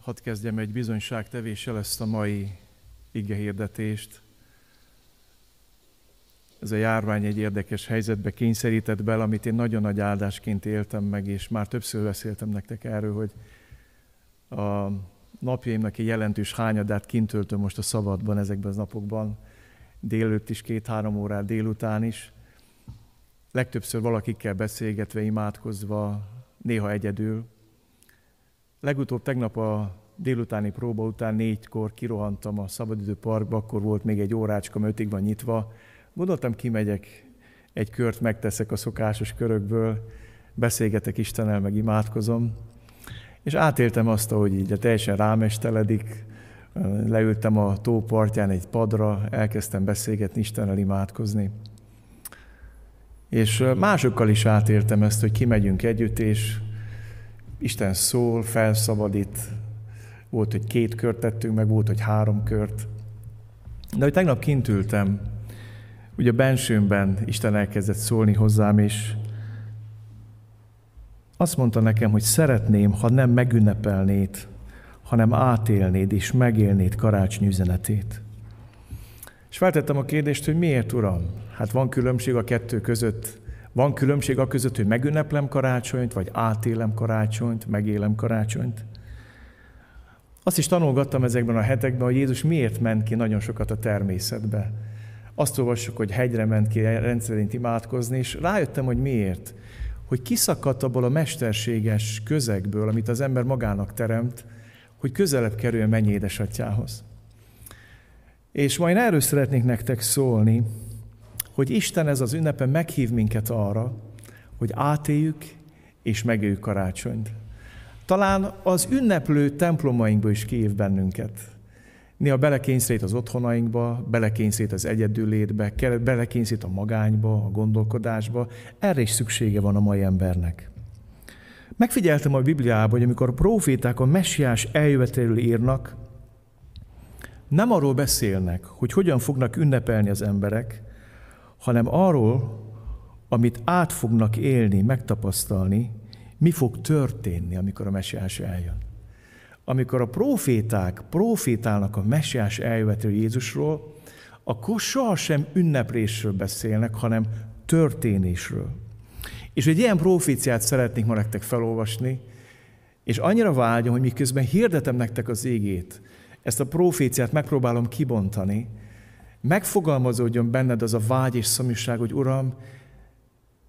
Hadd kezdjem egy bizonyságtevéssel ezt a mai ige hirdetést. Ez a járvány egy érdekes helyzetbe kényszerített bele, amit én nagyon nagy áldásként éltem meg, és már többször beszéltem nektek erről, hogy a napjaimnak egy jelentős hányadát kintöltöm most a szabadban ezekben az napokban, délőtt is, két-három órát délután is. Legtöbbször valakikkel beszélgetve, imádkozva, néha egyedül. Legutóbb tegnap a délutáni próba után négykor kirohantam a szabadidő parkba, akkor volt még egy órácska, ötig van nyitva. Gondoltam, kimegyek, egy kört megteszek a szokásos körökből, beszélgetek Istennel, meg imádkozom. És átéltem azt, hogy így teljesen rámesteledik, leültem a tó partján egy padra, elkezdtem beszélgetni, Istennel imádkozni. És másokkal is átéltem ezt, hogy kimegyünk együtt, és Isten szól, felszabadít. Volt, hogy két kört tettünk meg, volt, hogy három kört. De hogy tegnap kint ültem, ugye a bensőmben Isten elkezdett szólni hozzám, és azt mondta nekem, hogy szeretném, ha nem megünnepelnéd, hanem átélnéd és megélnéd karácsony üzenetét. És feltettem a kérdést, hogy miért, Uram? Hát van különbség a kettő között. Van különbség a között, hogy megünneplem karácsonyt, vagy átélem karácsonyt, megélem karácsonyt. Azt is tanulgattam ezekben a hetekben, hogy Jézus miért ment ki nagyon sokat a természetbe. Azt olvassuk, hogy hegyre ment ki rendszerint imádkozni, és rájöttem, hogy miért. Hogy kiszakadt abból a mesterséges közegből, amit az ember magának teremt, hogy közelebb kerüljön mennyi édesatyához. És majd erről szeretnék nektek szólni, hogy Isten ez az ünnepen meghív minket arra, hogy átéljük és megéljük karácsonyt. Talán az ünneplő templomainkba is kihív bennünket. Néha belekényszerít az otthonainkba, belekényszerít az egyedüllétbe, belekényszerít a magányba, a gondolkodásba. Erre is szüksége van a mai embernek. Megfigyeltem a Bibliában, hogy amikor a proféták a messiás eljövetelről írnak, nem arról beszélnek, hogy hogyan fognak ünnepelni az emberek, hanem arról, amit át fognak élni, megtapasztalni, mi fog történni, amikor a messiás eljön. Amikor a proféták profétálnak a messiás eljövető Jézusról, akkor sohasem ünneplésről beszélnek, hanem történésről. És egy ilyen proféciát szeretnék ma nektek felolvasni, és annyira vágyom, hogy miközben hirdetem nektek az égét, ezt a proféciát megpróbálom kibontani, megfogalmazódjon benned az a vágy és szomjúság, hogy Uram,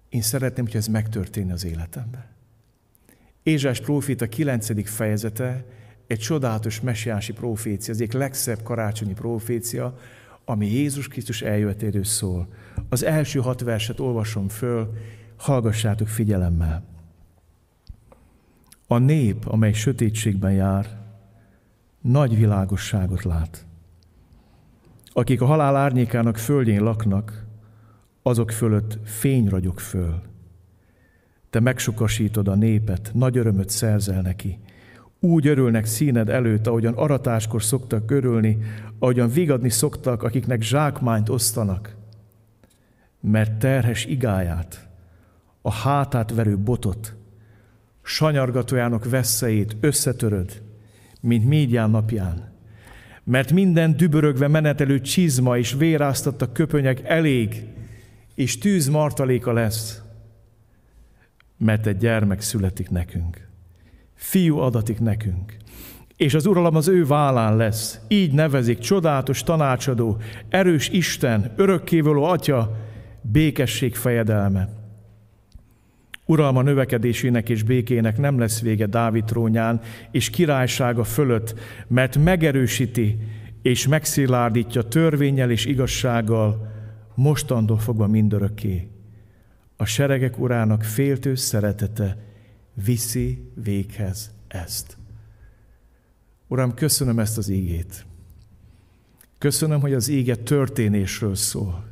én szeretném, hogy ez megtörténne az életemben. Ézsás próféta 9. fejezete egy csodálatos messiási profécia, az egyik legszebb karácsonyi profécia, ami Jézus Krisztus eljövetéről szól. Az első hat verset olvasom föl, hallgassátok figyelemmel. A nép, amely sötétségben jár, nagy világosságot lát. Akik a halál árnyékának földjén laknak, azok fölött fény ragyog föl. Te megsokasítod a népet, nagy örömöt szerzel neki. Úgy örülnek színed előtt, ahogyan aratáskor szoktak örülni, ahogyan vigadni szoktak, akiknek zsákmányt osztanak. Mert terhes igáját, a hátát verő botot, sanyargatójának veszélyét összetöröd, mint Mídián napján. Mert minden dübörögve menetelő csizma és véráztatta köpönyek elég, és tűz martaléka lesz, mert egy gyermek születik nekünk. Fiú adatik nekünk. És az uralom az ő vállán lesz. Így nevezik csodálatos tanácsadó, erős Isten, örökkévaló Atya, békesség fejedelme. Uralma növekedésének és békének nem lesz vége Dávid trónján és királysága fölött, mert megerősíti és megszilárdítja törvényel és igazsággal, mostantól fogva mindörökké. A seregek urának féltő szeretete viszi véghez ezt. Uram, köszönöm ezt az ígét. Köszönöm, hogy az íge történésről szól.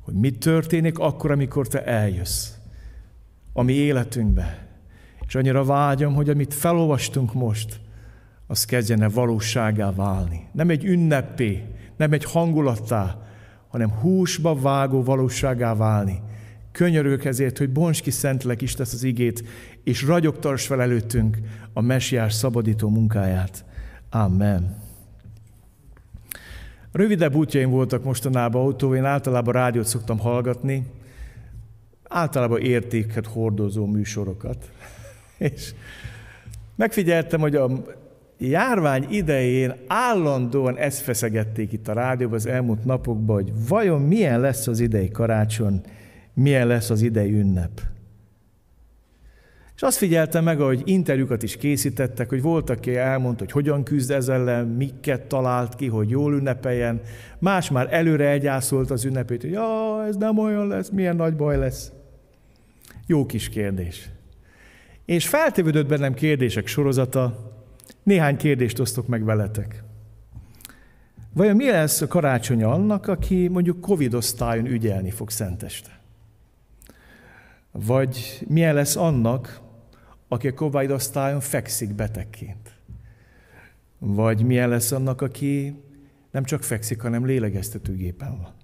Hogy mit történik akkor, amikor te eljössz a mi életünkbe. És annyira vágyom, hogy amit felolvastunk most, az kezdjene valóságá válni. Nem egy ünnepé, nem egy hangulattá, hanem húsba vágó valóságá válni. Könyörülök ezért, hogy bonts ki Szentlek is tesz az igét, és ragyogtars fel előttünk a mesiás szabadító munkáját. Amen. Rövidebb útjaim voltak mostanában autó, én általában rádiót szoktam hallgatni, általában értéket hordozó műsorokat. És megfigyeltem, hogy a járvány idején állandóan ezt feszegették itt a rádióban az elmúlt napokban, hogy vajon milyen lesz az idei karácsony, milyen lesz az idei ünnep. És azt figyeltem meg, hogy interjúkat is készítettek, hogy volt, aki elmondta, hogy hogyan küzd ezzel ellen, miket talált ki, hogy jól ünnepeljen. Más már előre egyászolt az ünnepét, hogy ja, ez nem olyan lesz, milyen nagy baj lesz. Jó kis kérdés. És feltévődött bennem kérdések sorozata, néhány kérdést osztok meg veletek. Vajon mi lesz a karácsony annak, aki mondjuk Covid osztályon ügyelni fog szenteste? Vagy milyen lesz annak, aki a Covid osztályon fekszik betegként? Vagy milyen lesz annak, aki nem csak fekszik, hanem lélegeztetőgépen van?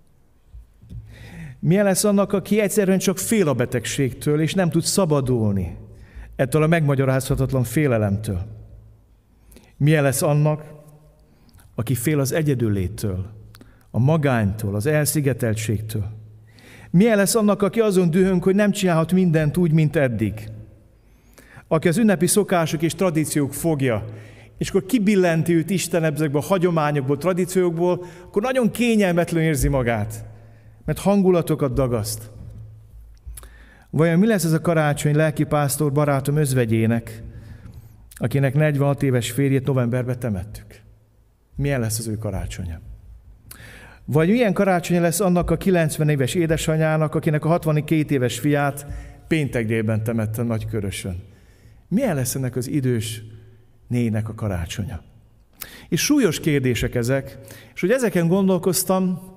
Milyen lesz annak, aki egyszerűen csak fél a betegségtől, és nem tud szabadulni ettől a megmagyarázhatatlan félelemtől? Milyen lesz annak, aki fél az egyedülléttől, a magánytól, az elszigeteltségtől? Milyen lesz annak, aki azon dühönk, hogy nem csinálhat mindent úgy, mint eddig? Aki az ünnepi szokások és tradíciók fogja, és akkor kibillenti őt Isten ezekből a hagyományokból, tradíciókból, akkor nagyon kényelmetlen érzi magát, mert hangulatokat dagaszt. Vajon mi lesz ez a karácsony lelkipásztor barátom özvegyének, akinek 46 éves férjét novemberben temettük? Milyen lesz az ő karácsonya? Vagy milyen karácsonya lesz annak a 90 éves édesanyának, akinek a 62 éves fiát péntek délben temette Nagykörösön? Milyen lesz ennek az idős nének a karácsonya? És súlyos kérdések ezek, és hogy ezeken gondolkoztam,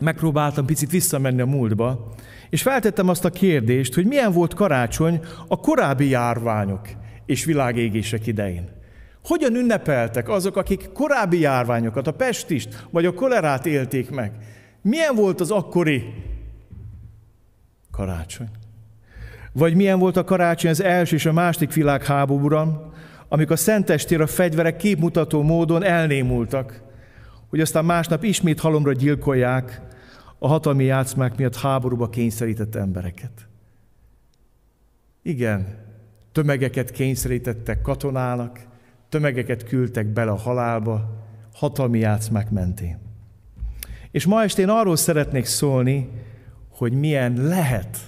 megpróbáltam picit visszamenni a múltba, és feltettem azt a kérdést, hogy milyen volt karácsony a korábbi járványok és világégések idején. Hogyan ünnepeltek azok, akik korábbi járványokat, a pestist vagy a kolerát élték meg? Milyen volt az akkori karácsony? Vagy milyen volt a karácsony az első és a második világháborúban, amikor a szentestér a fegyverek képmutató módon elnémultak, hogy aztán másnap ismét halomra gyilkolják a hatalmi játszmák miatt háborúba kényszerített embereket. Igen, tömegeket kényszerítettek katonának, tömegeket küldtek bele a halálba, hatalmi játszmák mentén. És ma este én arról szeretnék szólni, hogy milyen lehet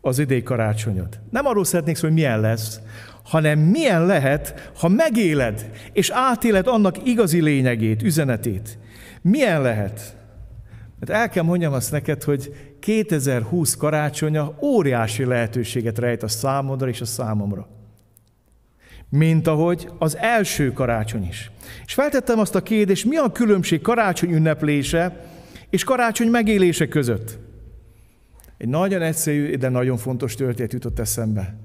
az idei karácsonyod. Nem arról szeretnék szólni, hogy milyen lesz, hanem milyen lehet, ha megéled és átéled annak igazi lényegét, üzenetét. Milyen lehet? Mert el kell mondjam azt neked, hogy 2020 karácsonya óriási lehetőséget rejt a számodra és a számomra mint ahogy az első karácsony is. És feltettem azt a kérdést, mi a különbség karácsony ünneplése és karácsony megélése között? Egy nagyon egyszerű, de nagyon fontos történet jutott eszembe.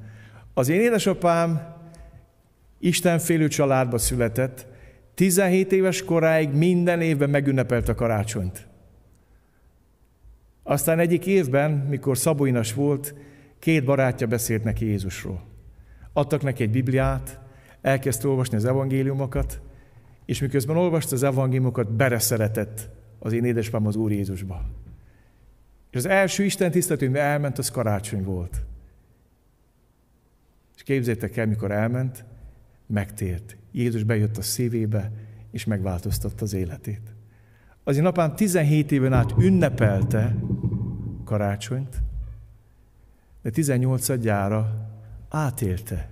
Az én édesapám Istenfélő családba született, 17 éves koráig minden évben megünnepelt a karácsonyt. Aztán egyik évben, mikor Szaboinas volt, két barátja beszélt neki Jézusról. Adtak neki egy Bibliát, elkezdte olvasni az evangéliumokat, és miközben olvasta az evangéliumokat, bereszeretett az én édesapám az Úr Jézusba. És az első Isten tiszteletünkbe elment, az karácsony volt. Képzétek el, mikor elment, megtért. Jézus bejött a szívébe, és megváltoztatta az életét. Az én apám 17 éven át ünnepelte karácsonyt, de 18 gyára átélte,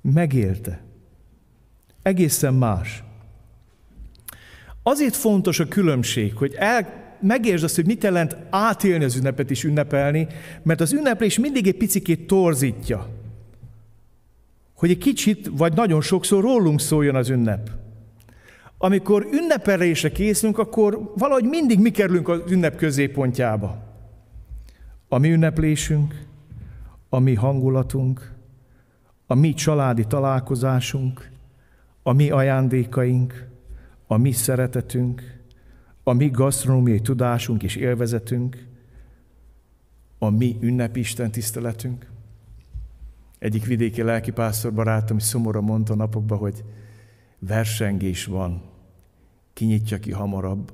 megélte. Egészen más. Azért fontos a különbség, hogy el, megértsd azt, hogy mit jelent átélni az ünnepet és ünnepelni, mert az ünneplés mindig egy picikét torzítja. Hogy egy kicsit, vagy nagyon sokszor rólunk szóljon az ünnep. Amikor ünnepelésre készülünk, akkor valahogy mindig mi kerülünk az ünnep középpontjába. A mi ünneplésünk, a mi hangulatunk, a mi családi találkozásunk, a mi ajándékaink, a mi szeretetünk, a mi gasztronómiai tudásunk és élvezetünk, a mi ünnepi Isten tiszteletünk. Egyik vidéki lelkipásztor barátom is szomorra mondta napokban, hogy versengés van, kinyitja ki hamarabb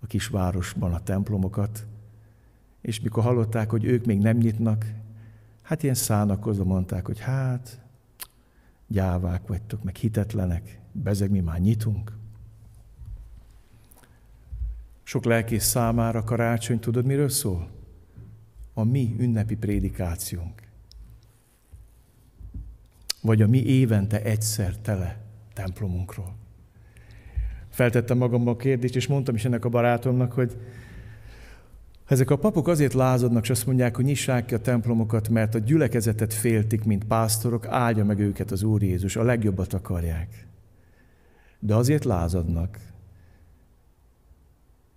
a kisvárosban a templomokat, és mikor hallották, hogy ők még nem nyitnak, hát ilyen szánakozva mondták, hogy hát, gyávák vagytok, meg hitetlenek, bezeg mi már nyitunk. Sok lelkész számára karácsony, tudod miről szól? A mi ünnepi prédikációnk. Vagy a mi évente egyszer tele templomunkról. Feltettem magamban a kérdést, és mondtam is ennek a barátomnak, hogy ezek a papok azért lázadnak, és azt mondják, hogy nyissák ki a templomokat, mert a gyülekezetet féltik, mint pásztorok, áldja meg őket az Úr Jézus, a legjobbat akarják. De azért lázadnak,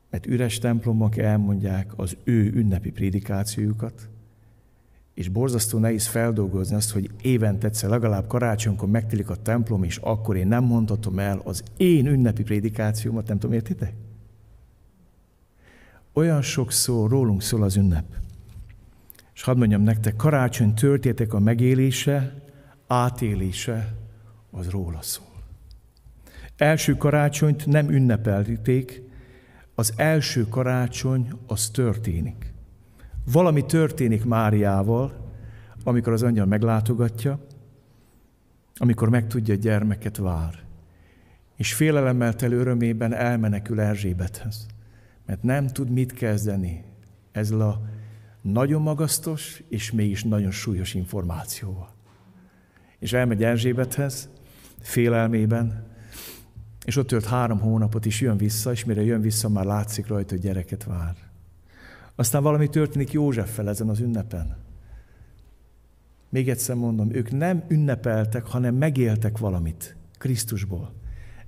mert üres templomok elmondják az ő ünnepi prédikációjukat, és borzasztó nehéz feldolgozni azt, hogy évente egyszer legalább karácsonykor megtelik a templom, és akkor én nem mondhatom el az én ünnepi prédikációmat, nem tudom, értitek? Olyan sok szó, rólunk szól az ünnep. És hadd mondjam nektek, karácsony történetek a megélése, átélése, az róla szól. Első karácsonyt nem ünnepelték, az első karácsony az történik. Valami történik Máriával, amikor az angyal meglátogatja, amikor megtudja, hogy gyermeket vár. És félelemmel telő örömében elmenekül Erzsébethez, mert nem tud mit kezdeni ezzel a nagyon magasztos és mégis nagyon súlyos információval. És elmegy Erzsébethez, félelmében, és ott tölt három hónapot is, jön vissza, és mire jön vissza, már látszik rajta, hogy gyereket vár. Aztán valami történik Józseffel ezen az ünnepen. Még egyszer mondom, ők nem ünnepeltek, hanem megéltek valamit Krisztusból.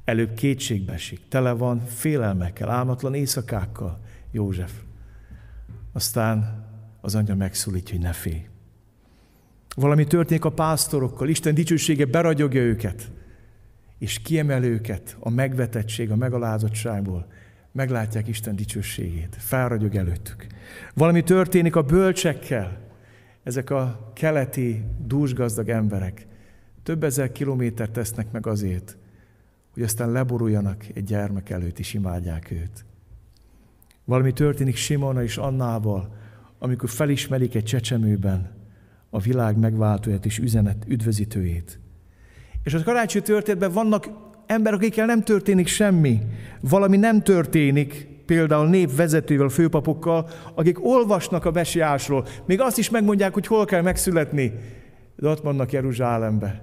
Előbb kétségbe esik, tele van félelmekkel, álmatlan éjszakákkal József. Aztán az anyja megszólítja, hogy ne félj. Valami történik a pásztorokkal, Isten dicsősége beragyogja őket, és kiemel őket a megvetettség, a megalázottságból, meglátják Isten dicsőségét, felragyog előttük. Valami történik a bölcsekkel, ezek a keleti, dúsgazdag emberek több ezer kilométert tesznek meg azért, hogy aztán leboruljanak egy gyermek előtt, és imádják őt. Valami történik Simona és Annával, amikor felismerik egy csecsemőben a világ megváltóját és üzenet üdvözítőjét. És a karácsony történetben vannak emberek, akikkel nem történik semmi. Valami nem történik, például népvezetővel, főpapokkal, akik olvasnak a mesiásról. Még azt is megmondják, hogy hol kell megszületni. De ott vannak Jeruzsálembe.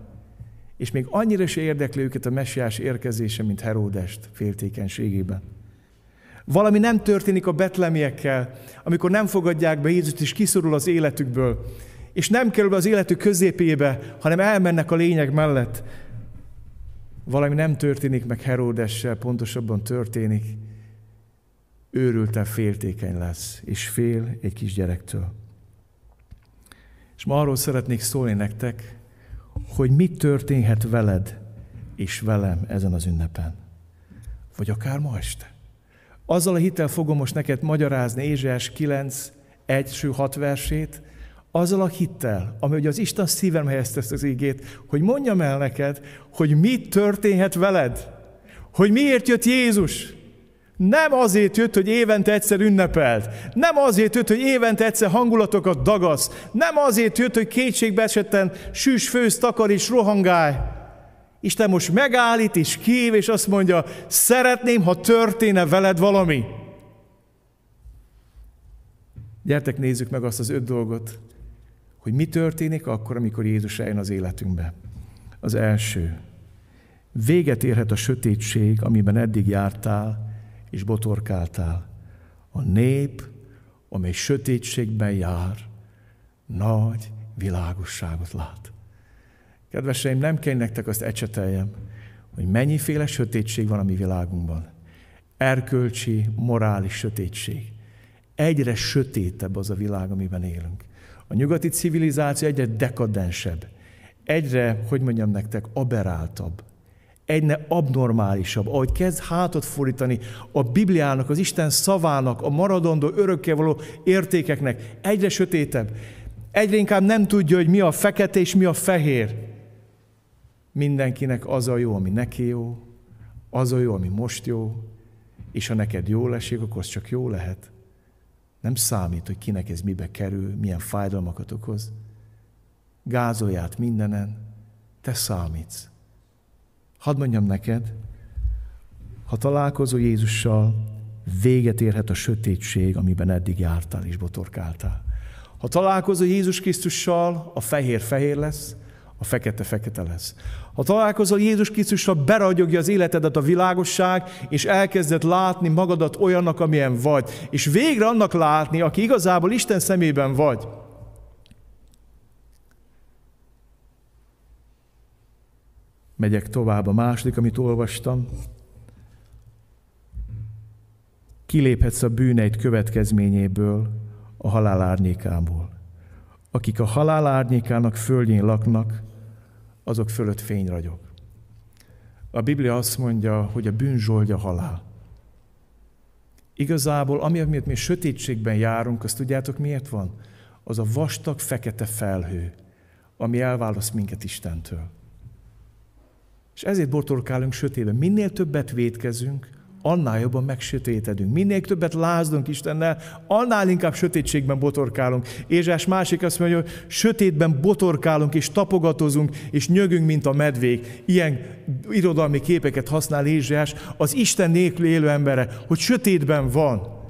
És még annyira is érdekli őket a mesiás érkezése, mint Heródest féltékenységében. Valami nem történik a betlemiekkel, amikor nem fogadják be Jézust, és kiszorul az életükből. És nem kerül az életük középébe, hanem elmennek a lényeg mellett. Valami nem történik meg Heródessel, pontosabban történik, őrülten féltékeny lesz, és fél egy kisgyerektől. És ma arról szeretnék szólni nektek, hogy mit történhet veled és velem ezen az ünnepen. Vagy akár ma este. Azzal a hittel fogom most neked magyarázni Ézsás 9, 1, 6 versét, azzal a hittel, ugye az Isten szívem helyezte ezt az ígét, hogy mondjam el neked, hogy mit történhet veled, hogy miért jött Jézus. Nem azért jött, hogy évente egyszer ünnepelt. Nem azért jött, hogy évente egyszer hangulatokat dagasz. Nem azért jött, hogy kétségbe esetten süs, főz, és rohangálj. Isten most megállít és kív, és azt mondja, szeretném, ha történne veled valami. Gyertek, nézzük meg azt az öt dolgot, hogy mi történik akkor, amikor Jézus eljön az életünkbe. Az első. Véget érhet a sötétség, amiben eddig jártál és botorkáltál. A nép, amely sötétségben jár, nagy világosságot lát. Kedveseim, nem kell nektek azt ecseteljem, hogy mennyiféle sötétség van a mi világunkban. Erkölcsi, morális sötétség. Egyre sötétebb az a világ, amiben élünk. A nyugati civilizáció egyre dekadensebb, egyre, hogy mondjam nektek, aberáltabb, egyne abnormálisabb, ahogy kezd hátat fordítani a Bibliának, az Isten szavának, a maradandó örökkévaló értékeknek, egyre sötétebb, egyre inkább nem tudja, hogy mi a fekete és mi a fehér. Mindenkinek az a jó, ami neki jó, az a jó, ami most jó, és ha neked jól esik, akkor az csak jó lehet. Nem számít, hogy kinek ez mibe kerül, milyen fájdalmakat okoz. Gázolját mindenen, te számítsz. Hadd mondjam neked, ha találkozol Jézussal, véget érhet a sötétség, amiben eddig jártál és botorkáltál. Ha találkozol Jézus Krisztussal, a fehér fehér lesz, a fekete fekete lesz. Ha találkozol Jézus Krisztussal, beragyogja az életedet a világosság, és elkezded látni magadat olyannak, amilyen vagy. És végre annak látni, aki igazából Isten szemében vagy. Megyek tovább a második, amit olvastam. Kiléphetsz a bűneid következményéből, a halál árnyékából. Akik a halál árnyékának földjén laknak, azok fölött fény ragyog. A Biblia azt mondja, hogy a bűn zsoldja halál. Igazából, ami miatt mi sötétségben járunk, azt tudjátok miért van? Az a vastag, fekete felhő, ami elválaszt minket Istentől. És ezért botorkálunk sötétben. Minél többet védkezünk, annál jobban megsötétedünk. Minél többet lázdunk Istennel, annál inkább sötétségben botorkálunk. Ézsás másik azt mondja, hogy sötétben botorkálunk és tapogatozunk, és nyögünk, mint a medvék. Ilyen irodalmi képeket használ Ézsás az Isten nélkül élő embere, hogy sötétben van.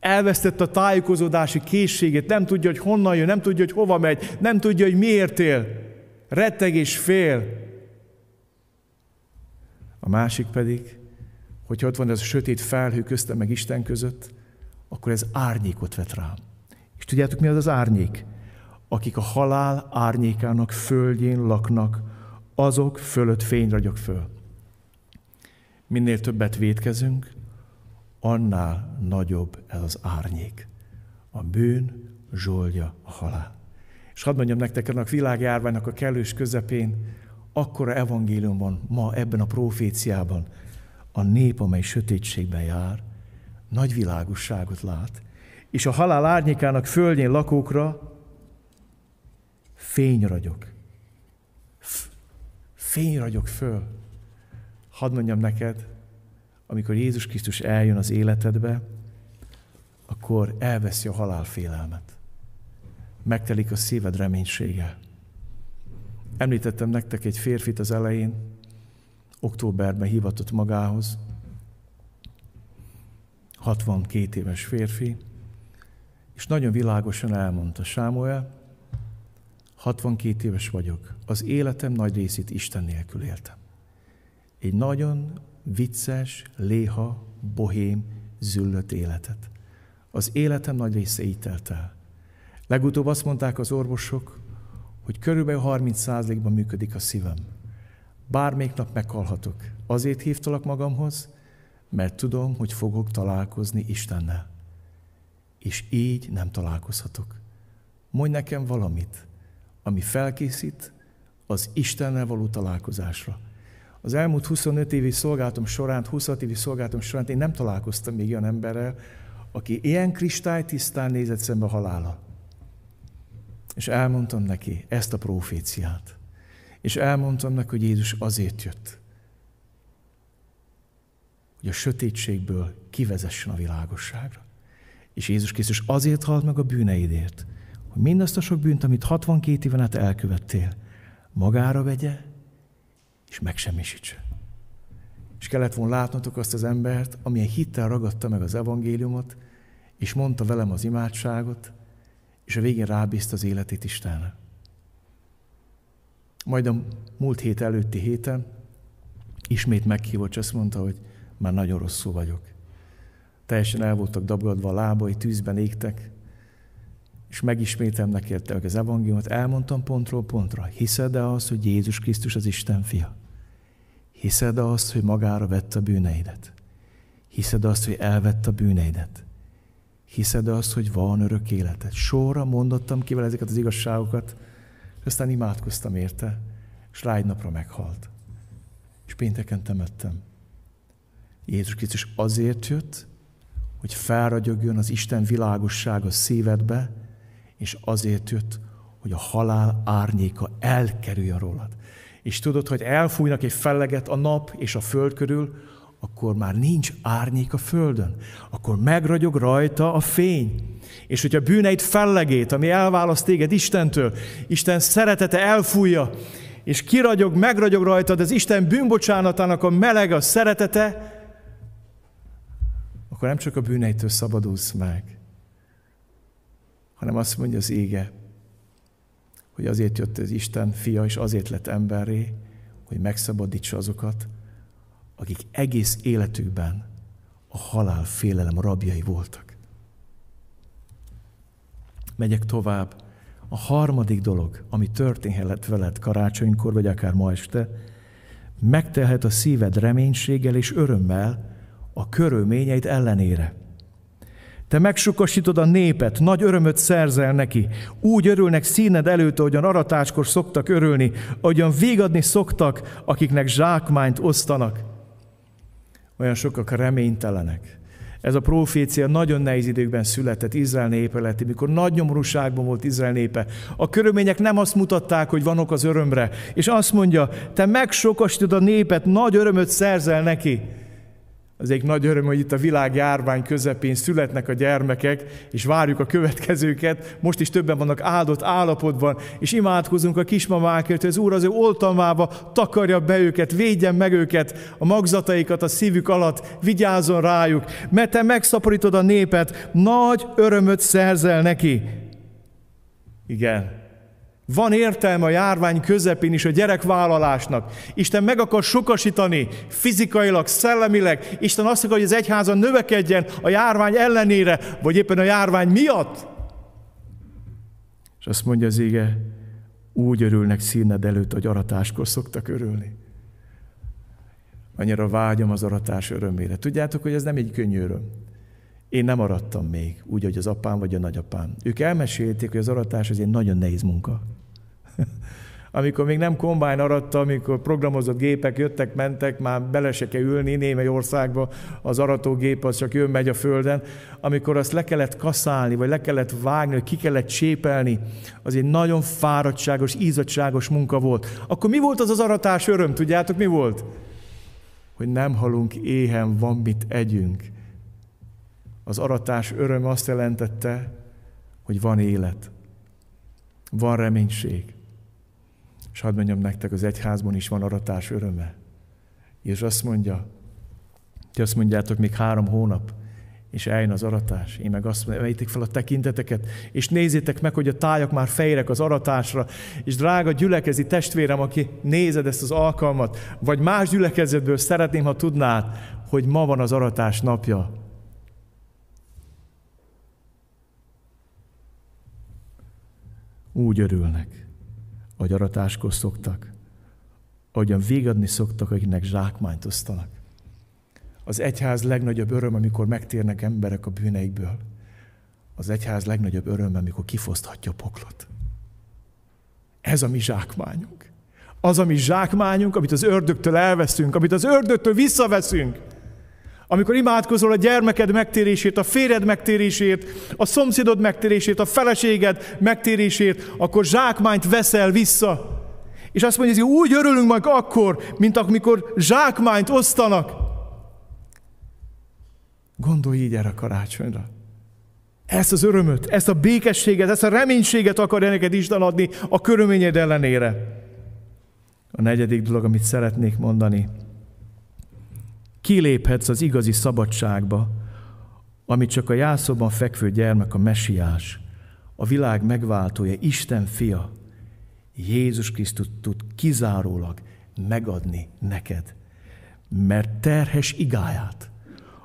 Elvesztett a tájékozódási készségét, nem tudja, hogy honnan jön, nem tudja, hogy hova megy, nem tudja, hogy miért él. Retteg és fél. A másik pedig, hogyha ott van ez a sötét felhő köztem meg Isten között, akkor ez árnyékot vet rám. És tudjátok, mi az az árnyék? Akik a halál árnyékának földjén laknak, azok fölött fény ragyog föl. Minél többet védkezünk, annál nagyobb ez az árnyék. A bűn zsoldja a halál. És hadd mondjam nektek, ennek a világjárványnak a kellős közepén akkora evangélium van ma ebben a proféciában, a nép, amely sötétségben jár, nagy világosságot lát, és a halál árnyékának földjén lakókra fény ragyog. Fény ragyog föl. Hadd mondjam neked, amikor Jézus Krisztus eljön az életedbe, akkor elveszi a halálfélelmet. Megtelik a szíved reménysége. Említettem nektek egy férfit az elején, októberben hivatott magához, 62 éves férfi, és nagyon világosan elmondta Sámuel, 62 éves vagyok, az életem nagy részét Isten nélkül éltem. Egy nagyon vicces, léha, bohém, züllött életet. Az életem nagy része így telt el. Legutóbb azt mondták az orvosok, hogy körülbelül 30%-ban működik a szívem. Bármelyik nap meghalhatok. Azért hívtalak magamhoz, mert tudom, hogy fogok találkozni Istennel. És így nem találkozhatok. Mondj nekem valamit, ami felkészít az Istennel való találkozásra. Az elmúlt 25 évi szolgálatom során, 26 évi szolgálatom során én nem találkoztam még olyan emberrel, aki ilyen kristálytisztán nézett szembe halála. És elmondtam neki ezt a proféciát. És elmondtam neki, hogy Jézus azért jött, hogy a sötétségből kivezessen a világosságra. És Jézus Krisztus azért halt meg a bűneidért, hogy mindazt a sok bűnt, amit 62 éven át elkövettél, magára vegye, és megsemmisítse. És kellett volna látnotok azt az embert, amilyen hittel ragadta meg az evangéliumot, és mondta velem az imádságot, és a végén rábízta az életét Istenre. Majd a múlt hét előtti héten ismét meghívott, és azt mondta, hogy már nagyon rosszul vagyok. Teljesen el voltak dagadva a lábai, tűzben égtek, és megismétem neki az evangéliumot, elmondtam pontról pontra. Hiszed-e azt, hogy Jézus Krisztus az Isten fia? Hiszed-e azt, hogy magára vette a bűneidet? Hiszed azt, hogy elvette a bűneidet? Hiszed azt, hogy van örök életed? Sorra mondottam ki ezeket az igazságokat, aztán imádkoztam érte, és rá egy napra meghalt. és pénteken temettem. Jézus Krisztus azért jött, hogy felragyogjon az Isten világossága szívedbe, és azért jött, hogy a halál árnyéka elkerüljön rólad. És tudod, hogy elfújnak egy felleget a nap és a föld körül, akkor már nincs árnyék a földön. Akkor megragyog rajta a fény. És hogyha bűneid fellegét, ami elválaszt téged Istentől, Isten szeretete elfújja, és kiragyog, megragyog rajtad az Isten bűnbocsánatának a meleg, a szeretete, akkor nem csak a bűneitől szabadulsz meg, hanem azt mondja az ége, hogy azért jött az Isten fia, és azért lett emberré, hogy megszabadítsa azokat, akik egész életükben a halál félelem rabjai voltak. Megyek tovább. A harmadik dolog, ami történhet veled karácsonykor, vagy akár ma este, megtelhet a szíved reménységgel és örömmel a körülményeit ellenére. Te megsukasítod a népet, nagy örömöt szerzel neki. Úgy örülnek színed előtt, ahogyan aratáskor szoktak örülni, ahogyan végadni szoktak, akiknek zsákmányt osztanak. Olyan sokak reménytelenek. Ez a profécia nagyon nehéz időkben született Izrael népe mikor nagy nyomorúságban volt Izrael népe. A körülmények nem azt mutatták, hogy vanok az örömre. És azt mondja, te megsokasítod a népet, nagy örömöt szerzel neki. Az egyik nagy öröm, hogy itt a világ járvány közepén születnek a gyermekek, és várjuk a következőket. Most is többen vannak áldott állapotban, és imádkozunk a kismamákért, hogy az Úr az ő oltalmába takarja be őket, védjen meg őket, a magzataikat a szívük alatt, vigyázzon rájuk, mert te megszaporítod a népet, nagy örömöt szerzel neki. Igen, van értelme a járvány közepén is a gyerekvállalásnak. Isten meg akar sokasítani fizikailag, szellemileg. Isten azt akar, hogy az egyházan növekedjen a járvány ellenére, vagy éppen a járvány miatt. És azt mondja az ége, úgy örülnek színed előtt, hogy aratáskor szoktak örülni. Annyira vágyom az aratás örömére. Tudjátok, hogy ez nem egy könnyű öröm. Én nem arattam még, úgy, hogy az apám vagy a nagyapám. Ők elmesélték, hogy az aratás az egy nagyon nehéz munka. amikor még nem kombány aratta, amikor programozott gépek jöttek, mentek, már bele se kell ülni némely országba, az aratógép az csak jön, megy a földön, amikor azt le kellett kaszálni, vagy le kellett vágni, vagy ki kellett csépelni, az egy nagyon fáradtságos, ízadságos munka volt. Akkor mi volt az az aratás öröm, tudjátok mi volt? Hogy nem halunk éhen, van mit együnk. Az aratás öröm azt jelentette, hogy van élet, van reménység. És hadd mondjam nektek, az egyházban is van aratás öröme. És azt mondja, ti azt mondjátok, még három hónap, és eljön az aratás. Én meg azt mondom, fel a tekinteteket, és nézzétek meg, hogy a tájak már fejrek az aratásra, és drága gyülekezi testvérem, aki nézed ezt az alkalmat, vagy más gyülekezetből szeretném, ha tudnád, hogy ma van az aratás napja. Úgy örülnek, hogy aratáskor szoktak, ahogyan végadni szoktak, akiknek zsákmányt osztanak. Az egyház legnagyobb öröm, amikor megtérnek emberek a bűneikből. Az egyház legnagyobb öröm, amikor kifoszthatja a poklot. Ez a mi zsákmányunk. Az a mi zsákmányunk, amit az ördögtől elveszünk, amit az ördögtől visszaveszünk. Amikor imádkozol a gyermeked megtérését, a férjed megtérését, a szomszédod megtérését, a feleséged megtérését, akkor zsákmányt veszel vissza. És azt mondja, hogy úgy örülünk majd akkor, mint amikor zsákmányt osztanak. Gondolj így erre a karácsonyra. Ezt az örömöt, ezt a békességet, ezt a reménységet akarja neked Isten adni a körülményed ellenére. A negyedik dolog, amit szeretnék mondani, kiléphetsz az igazi szabadságba, amit csak a jászóban fekvő gyermek a mesiás, a világ megváltója, Isten fia, Jézus Krisztus tud kizárólag megadni neked. Mert terhes igáját,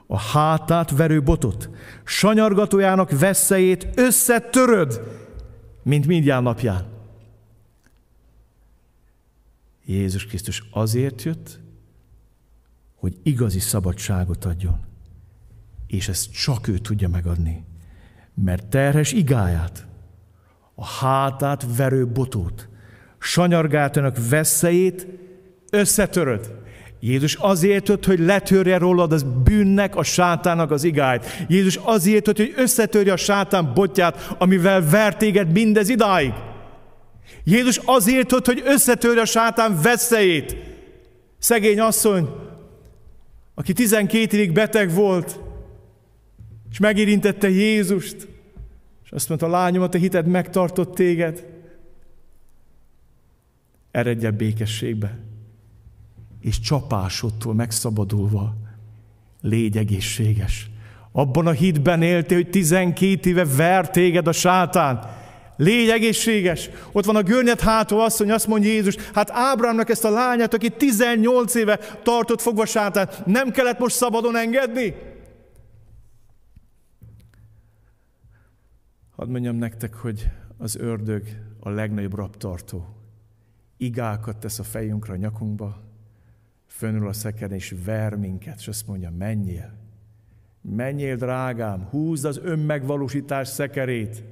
a hátát verő botot, sanyargatójának veszélyét összetöröd, mint mindjárt napján. Jézus Krisztus azért jött, hogy igazi szabadságot adjon. És ezt csak ő tudja megadni. Mert terhes igáját, a hátát verő botót, sanyargátának veszélyét összetöröd. Jézus azért jött, hogy letörje rólad az bűnnek, a sátának az igányt. Jézus azért jött, hogy összetörje a sátán botját, amivel vertéged mindez idáig. Jézus azért jött, hogy összetörje a sátán veszélyét. Szegény asszony, aki 12 évig beteg volt, és megérintette Jézust, és azt mondta, lányom, a te hited megtartott téged. Eredj el békességbe és csapásodtól megszabadulva légy egészséges. Abban a hitben éltél, hogy 12 éve ver téged a sátán. Légy egészséges. Ott van a görnyed hátó asszony, azt mondja Jézus, hát Ábrámnak ezt a lányát, aki 18 éve tartott fogva sátán, nem kellett most szabadon engedni? Hadd mondjam nektek, hogy az ördög a legnagyobb raptartó. Igákat tesz a fejünkre, a nyakunkba, fönül a szekeren, és ver minket, és azt mondja, menjél. Menjél, drágám, húzd az önmegvalósítás szekerét.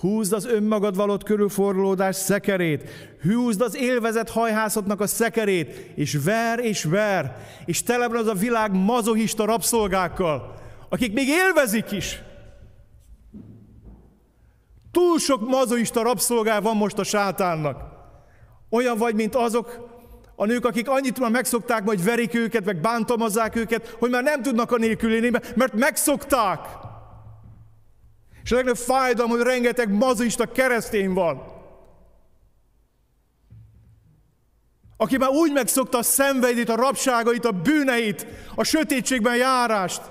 Húzd az önmagad valót körülfordulódás szekerét. Húzd az élvezet hajhászatnak a szekerét, és ver és ver. És tele az a világ mazohista rabszolgákkal, akik még élvezik is. Túl sok mazoista rabszolgál van most a sátánnak. Olyan vagy, mint azok, a nők, akik annyit már megszokták, hogy verik őket, meg bántalmazzák őket, hogy már nem tudnak a nélkül élni, mert megszokták. És a legnagyobb fájdalom, hogy rengeteg mazista keresztény van. Aki már úgy megszokta a szenvedét, a rabságait, a bűneit, a sötétségben járást,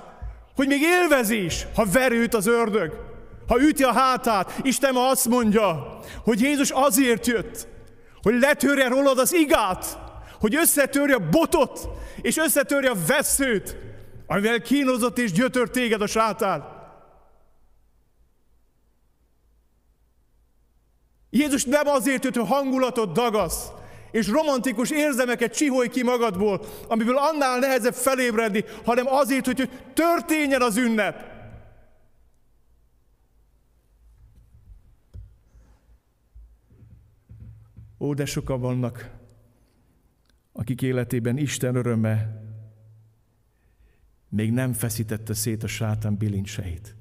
hogy még élvezi is, ha verőt az ördög, ha üti a hátát. Isten ma azt mondja, hogy Jézus azért jött, hogy letörje rólad az igát, hogy összetörje a botot, és összetörje a veszőt, amivel kínozott és gyötör téged a sátán. Jézus nem azért jött, hogy hangulatot dagasz, és romantikus érzemeket csiholj ki magadból, amiből annál nehezebb felébredni, hanem azért, hogy történjen az ünnep. Ó, de sokan vannak, akik életében Isten öröme még nem feszítette szét a sátán bilincseit.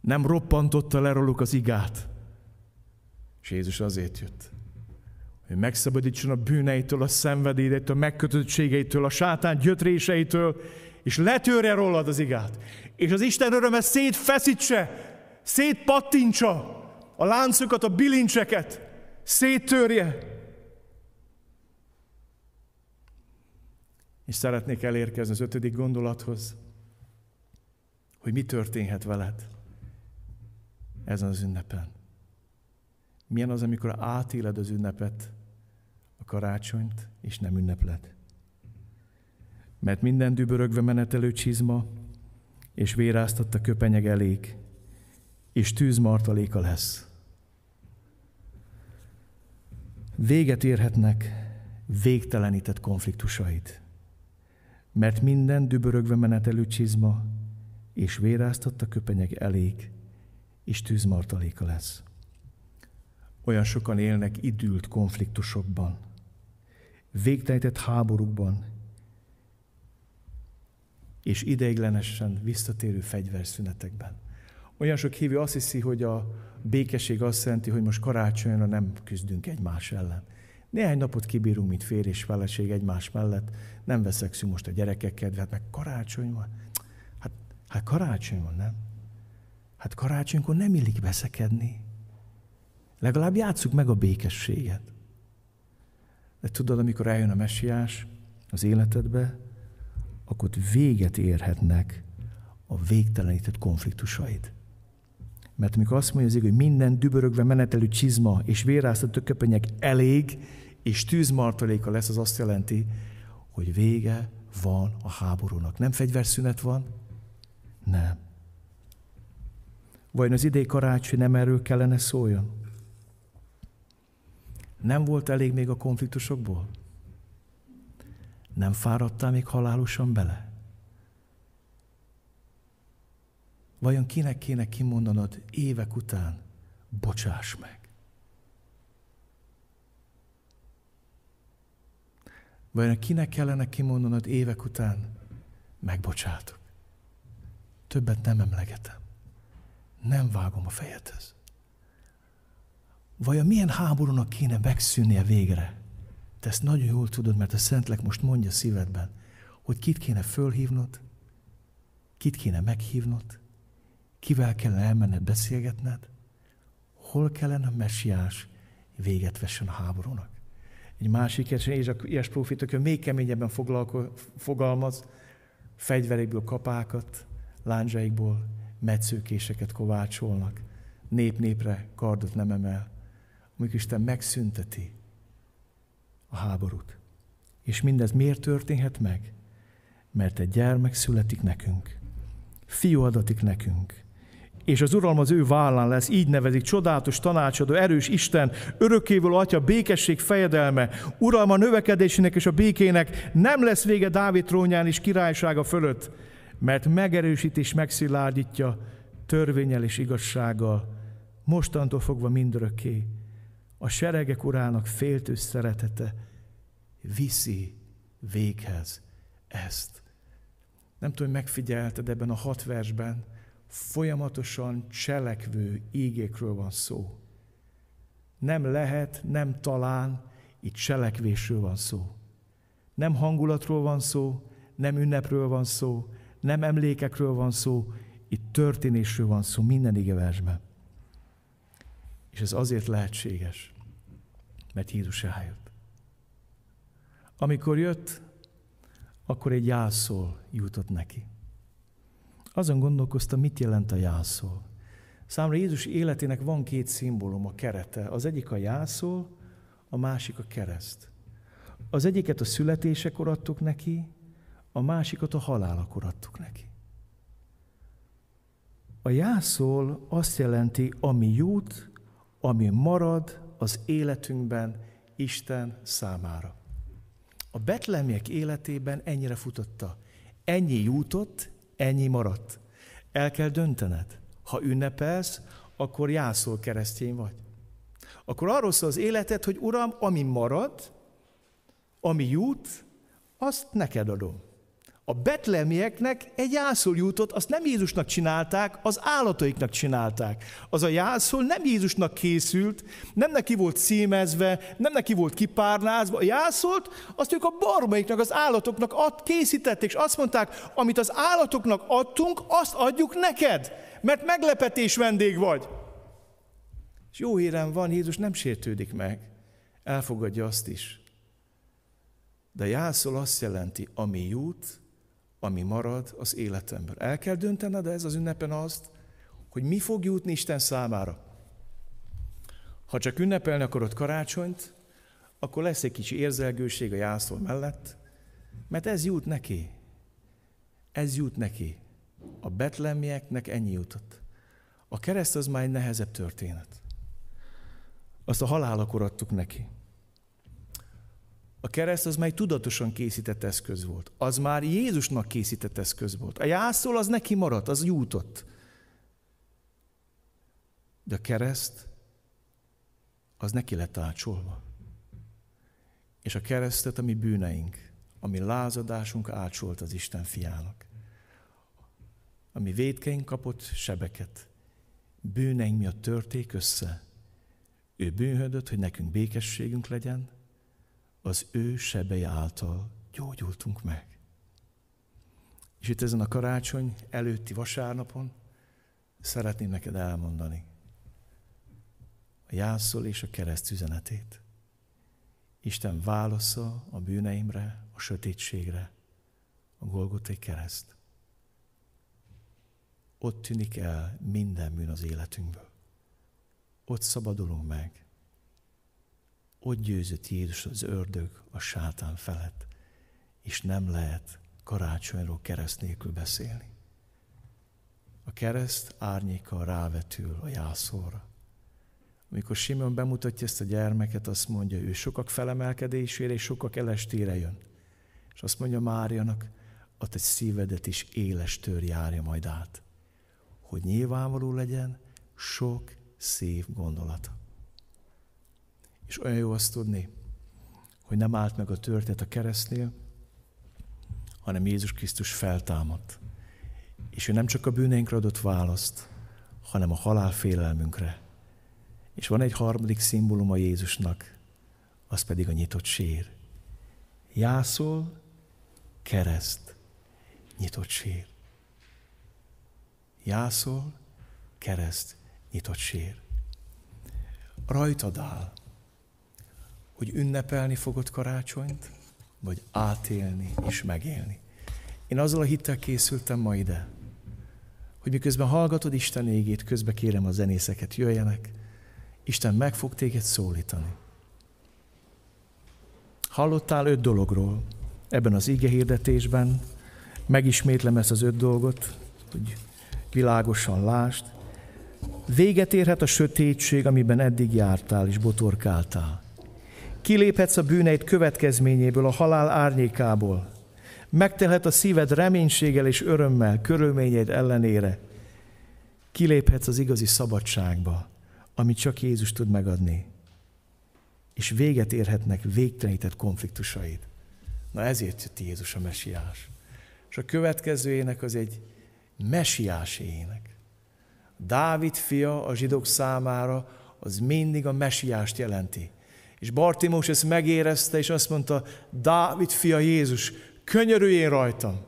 Nem roppantotta le róluk az igát. És Jézus azért jött, hogy megszabadítson a bűneitől, a szenvedélytől, a megkötöttségeitől, a sátán gyötréseitől, és letörje rólad az igát. És az Isten öröme szétfeszítse, szétpattintsa a láncokat, a bilincseket, széttörje, És szeretnék elérkezni az ötödik gondolathoz, hogy mi történhet veled ezen az ünnepen. Milyen az, amikor átéled az ünnepet, a karácsonyt, és nem ünnepled. Mert minden dübörögve menetelő csizma, és véráztatta köpenyeg elég, és tűzmartaléka lesz. Véget érhetnek végtelenített konfliktusaid mert minden dübörögve menetelő csizma és véráztatta köpenyeg elég, és tűzmartaléka lesz. Olyan sokan élnek idült konfliktusokban, végtelenített háborúkban, és ideiglenesen visszatérő fegyverszünetekben. Olyan sok hívő azt hiszi, hogy a békesség azt jelenti, hogy most karácsonyra nem küzdünk egymás ellen. Néhány napot kibírunk, mint férj és feleség egymás mellett, nem veszekszünk most a gyerekek kedvet, meg karácsony van. Hát, hát karácsony van, nem? Hát karácsonykor nem illik veszekedni. Legalább játsszuk meg a békességet. De tudod, amikor eljön a messiás az életedbe, akkor véget érhetnek a végtelenített konfliktusaid. Mert amikor azt mondja az hogy minden dübörögve menetelő csizma és véráztató köpenyek elég, és tűzmartaléka lesz, az azt jelenti, hogy vége van a háborúnak. Nem fegyverszünet van? Nem. Vajon az idei karácsony nem erről kellene szóljon? Nem volt elég még a konfliktusokból? Nem fáradtál még halálosan bele? Vajon kinek kéne kimondanod évek után, bocsáss meg? Vajon kinek kellene kimondanod évek után? Megbocsátok. Többet nem emlegetem. Nem vágom a fejedhez. Vajon milyen háborúnak kéne megszűnnie végre? Te ezt nagyon jól tudod, mert a Szentlek most mondja szívedben, hogy kit kéne fölhívnod, kit kéne meghívnod, kivel kellene elmenned beszélgetned, hol kellene a messiás véget vessen a háborúnak. Egy másik és a ilyes profit, még keményebben fogalmaz, fegyverékből kapákat, lándzsaikból metszőkéseket kovácsolnak, nép-népre kardot nem emel, amikor Isten megszünteti a háborút. És mindez miért történhet meg? Mert egy gyermek születik nekünk, fiú adatik nekünk, és az uralom az ő vállán lesz, így nevezik, csodálatos tanácsadó, erős Isten, örökkévaló atya, békesség fejedelme, uralma növekedésének és a békének nem lesz vége Dávid trónján és királysága fölött, mert megerősít és megszilárdítja törvényel és igazsággal, mostantól fogva mindörökké. A seregek urának féltő szeretete viszi véghez ezt. Nem tudom, hogy megfigyelted ebben a hat versben, folyamatosan cselekvő ígékről van szó. Nem lehet, nem talán, itt cselekvésről van szó. Nem hangulatról van szó, nem ünnepről van szó, nem emlékekről van szó, itt történésről van szó minden igeversben. És ez azért lehetséges, mert Jézus eljött. Amikor jött, akkor egy jászol jutott neki. Azon gondolkoztam, mit jelent a jászol. Számra Jézus életének van két szimbólum, a kerete. Az egyik a jászol, a másik a kereszt. Az egyiket a születésekor adtuk neki, a másikat a halálakor adtuk neki. A jászol azt jelenti, ami jut, ami marad az életünkben Isten számára. A betlemiek életében ennyire futotta. Ennyi jutott, ennyi maradt. El kell döntened. Ha ünnepelsz, akkor jászol keresztény vagy. Akkor arról szól az életed, hogy Uram, ami marad, ami jut, azt neked adom. A betlemieknek egy jászol jutott, azt nem Jézusnak csinálták, az állataiknak csinálták. Az a jászol nem Jézusnak készült, nem neki volt címezve, nem neki volt kipárnázva. A jászolt azt ők a barmaiknak, az állatoknak ad, készítették, és azt mondták, amit az állatoknak adtunk, azt adjuk neked, mert meglepetés vendég vagy. És jó hírem van, Jézus nem sértődik meg, elfogadja azt is. De jászol azt jelenti, ami jut, ami marad az életemben. El kell döntened ez az ünnepen azt, hogy mi fog jutni Isten számára. Ha csak ünnepelni akarod karácsonyt, akkor lesz egy kicsi érzelgőség a jászol mellett, mert ez jut neki. Ez jut neki. A betlemieknek ennyi jutott. A kereszt az már egy nehezebb történet. Azt a halálakor adtuk neki. A kereszt az már egy tudatosan készített eszköz volt. Az már Jézusnak készített eszköz volt. A jászol az neki maradt, az jutott. De a kereszt az neki lett ácsolva. És a keresztet, ami bűneink, ami lázadásunk ácsolt az Isten fiának. Ami védkeink kapott sebeket, bűneink miatt törték össze. Ő bűnhödött, hogy nekünk békességünk legyen, az ő sebei által gyógyultunk meg. És itt ezen a karácsony előtti vasárnapon szeretném neked elmondani a jászol és a kereszt üzenetét. Isten válasza a bűneimre, a sötétségre, a Golgotai kereszt. Ott tűnik el minden bűn az életünkből. Ott szabadulunk meg. Ott győzött Jézus az ördög a sátán felett, és nem lehet karácsonyról kereszt nélkül beszélni. A kereszt árnyéka rávetül a jászóra. Amikor Simon bemutatja ezt a gyermeket, azt mondja, ő sokak felemelkedésére és sokak elestére jön. És azt mondja Márianak, a te szívedet is éles tör járja majd át, hogy nyilvánvaló legyen sok szép gondolata. És olyan jó azt tudni, hogy nem állt meg a történet a keresztnél, hanem Jézus Krisztus feltámadt. És ő nem csak a bűneinkre adott választ, hanem a halál félelmünkre. És van egy harmadik szimbóluma Jézusnak, az pedig a nyitott sír. Jászol, kereszt, nyitott sír. Jászol, kereszt, nyitott sír. Rajtad áll, hogy ünnepelni fogod karácsonyt, vagy átélni és megélni. Én azzal a hittel készültem ma ide, hogy miközben hallgatod Isten égét, közbe kérem a zenészeket, jöjjenek, Isten meg fog téged szólítani. Hallottál öt dologról ebben az ige hirdetésben, megismétlem ezt az öt dolgot, hogy világosan lást. Véget érhet a sötétség, amiben eddig jártál és botorkáltál. Kiléphetsz a bűneid következményéből, a halál árnyékából. Megtelhet a szíved reménységgel és örömmel, körülményeid ellenére. Kiléphetsz az igazi szabadságba, amit csak Jézus tud megadni. És véget érhetnek végtelenített konfliktusaid. Na ezért jött Jézus a mesiás. És a következő ének az egy mesiás ének. Dávid fia a zsidók számára az mindig a mesiást jelenti. És Bartimós ezt megérezte, és azt mondta, Dávid fia Jézus, könyörüljén rajtam.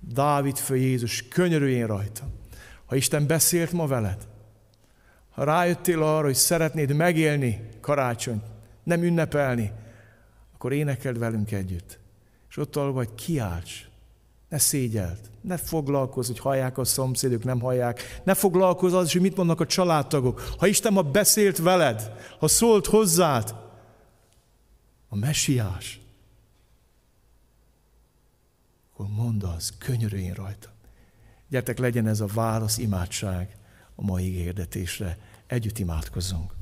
Dávid fia Jézus, könyörüljén rajtam. Ha Isten beszélt ma veled, ha rájöttél arra, hogy szeretnéd megélni karácsonyt, nem ünnepelni, akkor énekeld velünk együtt. És ott ahol vagy, kiálts, ne szégyelt, ne foglalkozz, hogy hallják a szomszédok, nem hallják. Ne foglalkozz az, hogy mit mondnak a családtagok. Ha Isten ma beszélt veled, ha szólt hozzád, a mesiás, akkor mondd az, könyörüljén rajta. Gyertek, legyen ez a válasz, imádság a mai hirdetésre. Együtt imádkozzunk.